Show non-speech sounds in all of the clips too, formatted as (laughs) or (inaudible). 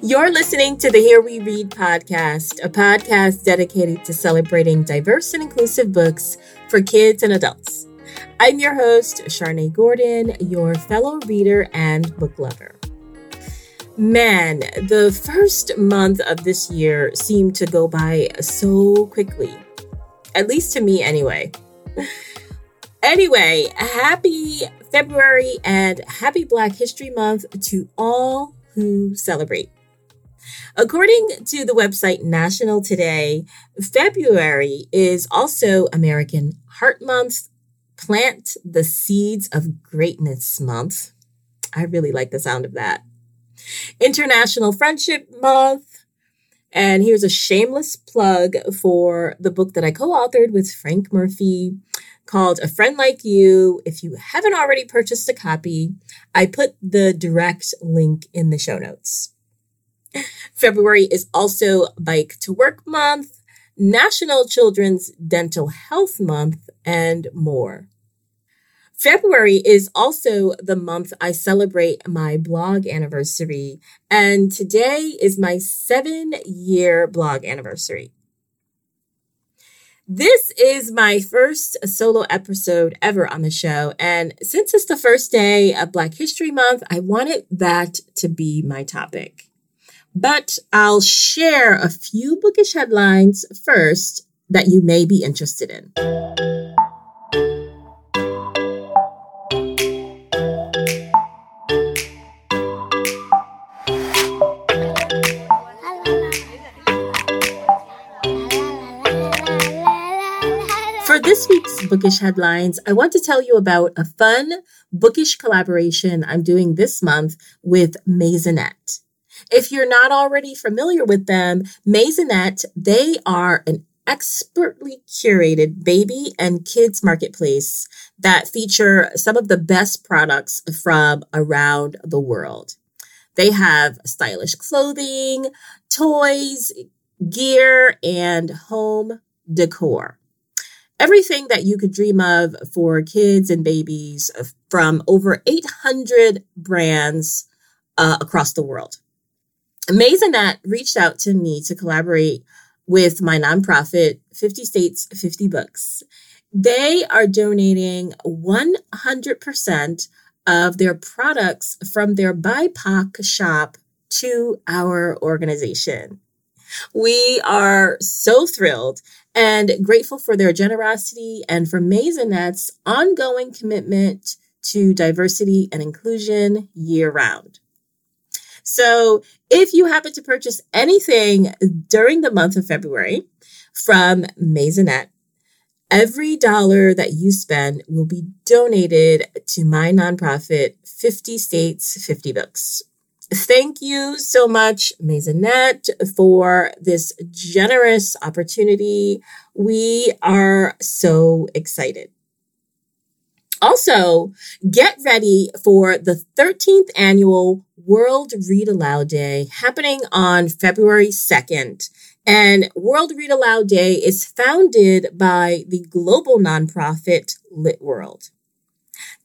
You're listening to the Here We Read podcast, a podcast dedicated to celebrating diverse and inclusive books for kids and adults. I'm your host, Charnaie Gordon, your fellow reader and book lover. Man, the first month of this year seemed to go by so quickly, at least to me anyway. (laughs) Anyway, happy February and happy Black History Month to all who celebrate. According to the website National Today, February is also American Heart Month, Plant the Seeds of Greatness Month. I really like the sound of that. International Friendship Month. And here's a shameless plug for the book that I co authored with Frank Murphy called A Friend Like You. If you haven't already purchased a copy, I put the direct link in the show notes. February is also Bike to Work Month, National Children's Dental Health Month, and more. February is also the month I celebrate my blog anniversary, and today is my seven year blog anniversary. This is my first solo episode ever on the show. And since it's the first day of Black History Month, I wanted that to be my topic. But I'll share a few bookish headlines first that you may be interested in. This week's bookish headlines, I want to tell you about a fun bookish collaboration I'm doing this month with Maisonette. If you're not already familiar with them, Maisonette, they are an expertly curated baby and kids marketplace that feature some of the best products from around the world. They have stylish clothing, toys, gear, and home decor everything that you could dream of for kids and babies from over 800 brands uh, across the world. Maisonette reached out to me to collaborate with my nonprofit, 50 States, 50 Books. They are donating 100% of their products from their BIPOC shop to our organization. We are so thrilled and grateful for their generosity and for Maisonette's ongoing commitment to diversity and inclusion year round. So, if you happen to purchase anything during the month of February from Maisonette, every dollar that you spend will be donated to my nonprofit, 50 States, 50 Books. Thank you so much, Maisonette, for this generous opportunity. We are so excited. Also, get ready for the 13th annual World Read Aloud Day happening on February 2nd. And World Read Aloud Day is founded by the global nonprofit Lit World.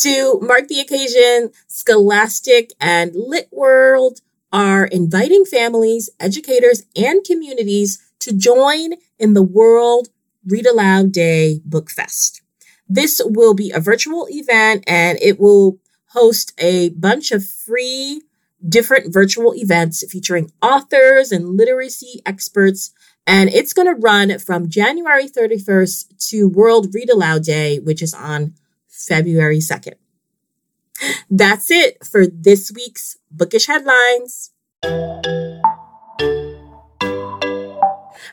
To mark the occasion, Scholastic and Lit World are inviting families, educators, and communities to join in the World Read Aloud Day Book Fest. This will be a virtual event and it will host a bunch of free different virtual events featuring authors and literacy experts. And it's going to run from January 31st to World Read Aloud Day, which is on February 2nd. That's it for this week's Bookish Headlines.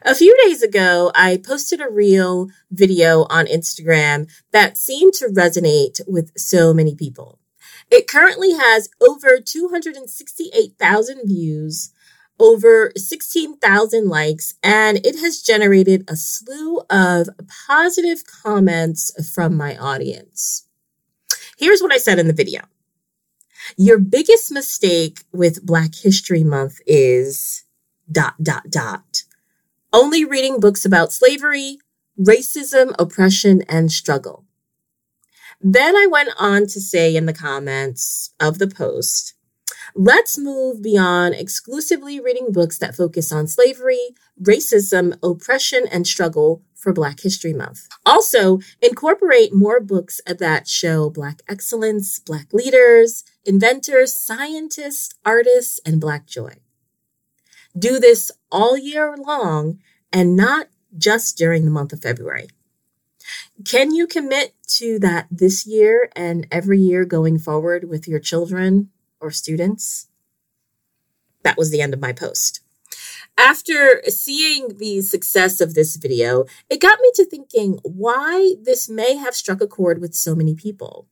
A few days ago, I posted a reel video on Instagram that seemed to resonate with so many people. It currently has over 268,000 views, over 16,000 likes, and it has generated a slew of positive comments from my audience. Here's what I said in the video. Your biggest mistake with Black History Month is dot, dot, dot. Only reading books about slavery, Racism, Oppression, and Struggle. Then I went on to say in the comments of the post, let's move beyond exclusively reading books that focus on slavery, racism, oppression, and struggle for Black History Month. Also, incorporate more books that show Black excellence, Black leaders, inventors, scientists, artists, and Black joy. Do this all year long and not just during the month of February. Can you commit to that this year and every year going forward with your children or students? That was the end of my post. After seeing the success of this video, it got me to thinking why this may have struck a chord with so many people.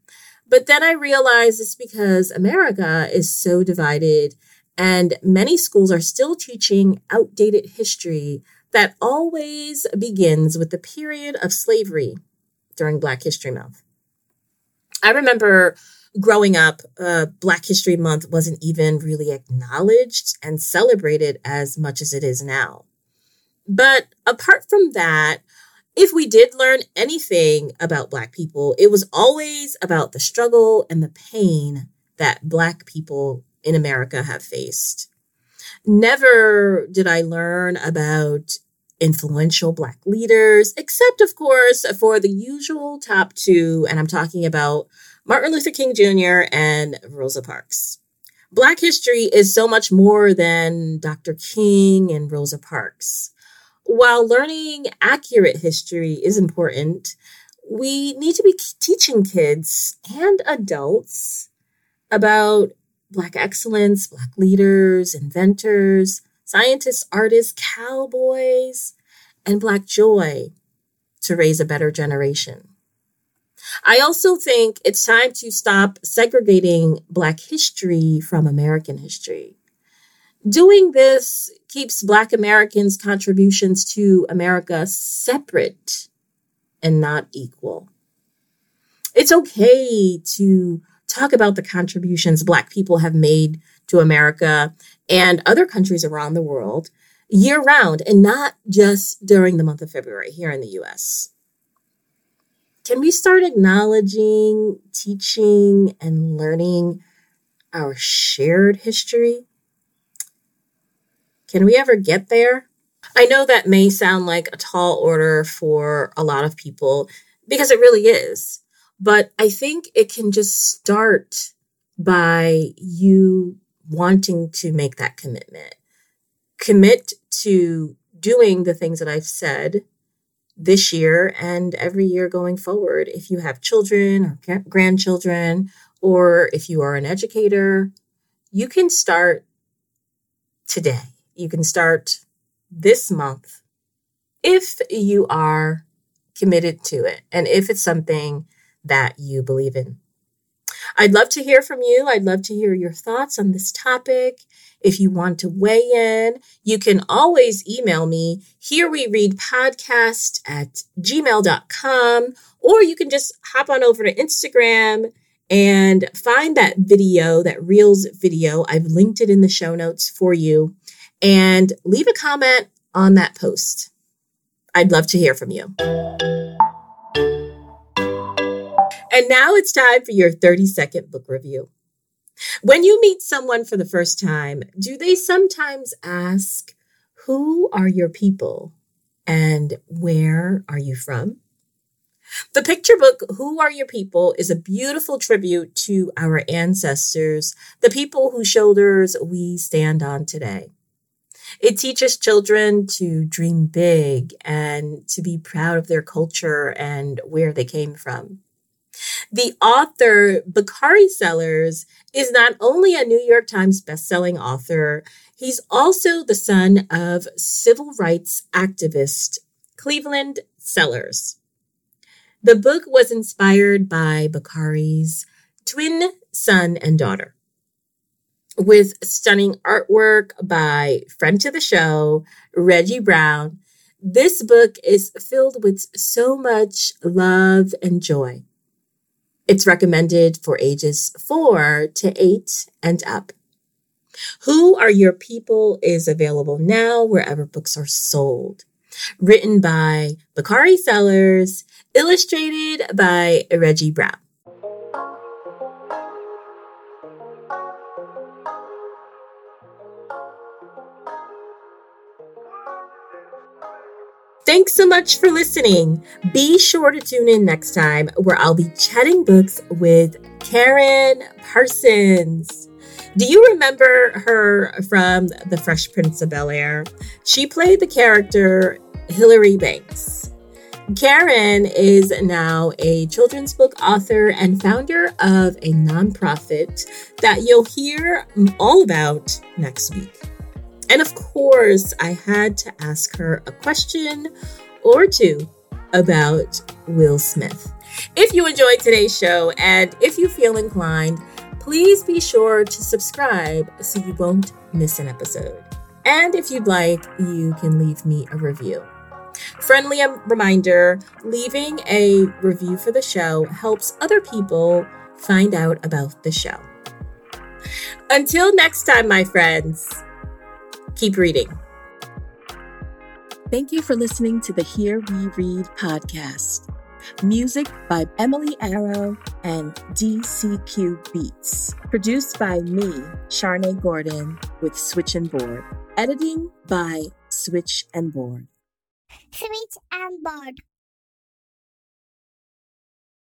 But then I realized it's because America is so divided and many schools are still teaching outdated history that always begins with the period of slavery during Black History Month. I remember growing up, uh, Black History Month wasn't even really acknowledged and celebrated as much as it is now. But apart from that, if we did learn anything about Black people, it was always about the struggle and the pain that Black people in America have faced. Never did I learn about influential Black leaders, except, of course, for the usual top two, and I'm talking about Martin Luther King Jr. and Rosa Parks. Black history is so much more than Dr. King and Rosa Parks. While learning accurate history is important, we need to be teaching kids and adults about Black excellence, Black leaders, inventors, scientists, artists, cowboys, and Black joy to raise a better generation. I also think it's time to stop segregating Black history from American history. Doing this keeps Black Americans' contributions to America separate and not equal. It's okay to talk about the contributions Black people have made to America and other countries around the world year round and not just during the month of February here in the US. Can we start acknowledging, teaching, and learning our shared history? Can we ever get there? I know that may sound like a tall order for a lot of people because it really is. But I think it can just start by you wanting to make that commitment. Commit to doing the things that I've said this year and every year going forward. If you have children or grandchildren, or if you are an educator, you can start today. You can start this month if you are committed to it and if it's something that you believe in. I'd love to hear from you. I'd love to hear your thoughts on this topic. If you want to weigh in, you can always email me, here we read podcast at gmail.com, or you can just hop on over to Instagram and find that video, that Reels video. I've linked it in the show notes for you and leave a comment on that post. I'd love to hear from you. And now it's time for your 30 second book review. When you meet someone for the first time, do they sometimes ask, Who are your people? And where are you from? The picture book, Who Are Your People, is a beautiful tribute to our ancestors, the people whose shoulders we stand on today. It teaches children to dream big and to be proud of their culture and where they came from. The author, Bakari Sellers, is not only a New York Times bestselling author, he's also the son of civil rights activist Cleveland Sellers. The book was inspired by Bakari's twin son and daughter. With stunning artwork by friend to the show, Reggie Brown, this book is filled with so much love and joy. It's recommended for ages four to eight and up. Who Are Your People is available now wherever books are sold. written by Bakari Sellers, illustrated by Reggie Brown. Thanks so much for listening. Be sure to tune in next time where I'll be chatting books with Karen Parsons. Do you remember her from The Fresh Prince of Bel Air? She played the character Hilary Banks. Karen is now a children's book author and founder of a nonprofit that you'll hear all about next week. And of course, I had to ask her a question or two about Will Smith. If you enjoyed today's show and if you feel inclined, please be sure to subscribe so you won't miss an episode. And if you'd like, you can leave me a review. Friendly um, reminder leaving a review for the show helps other people find out about the show. Until next time, my friends, keep reading. Thank you for listening to the Here We Read podcast. Music by Emily Arrow and DCQ Beats. Produced by me, Charnaie Gordon, with Switch and Board. Editing by Switch and Board. Switch and Board.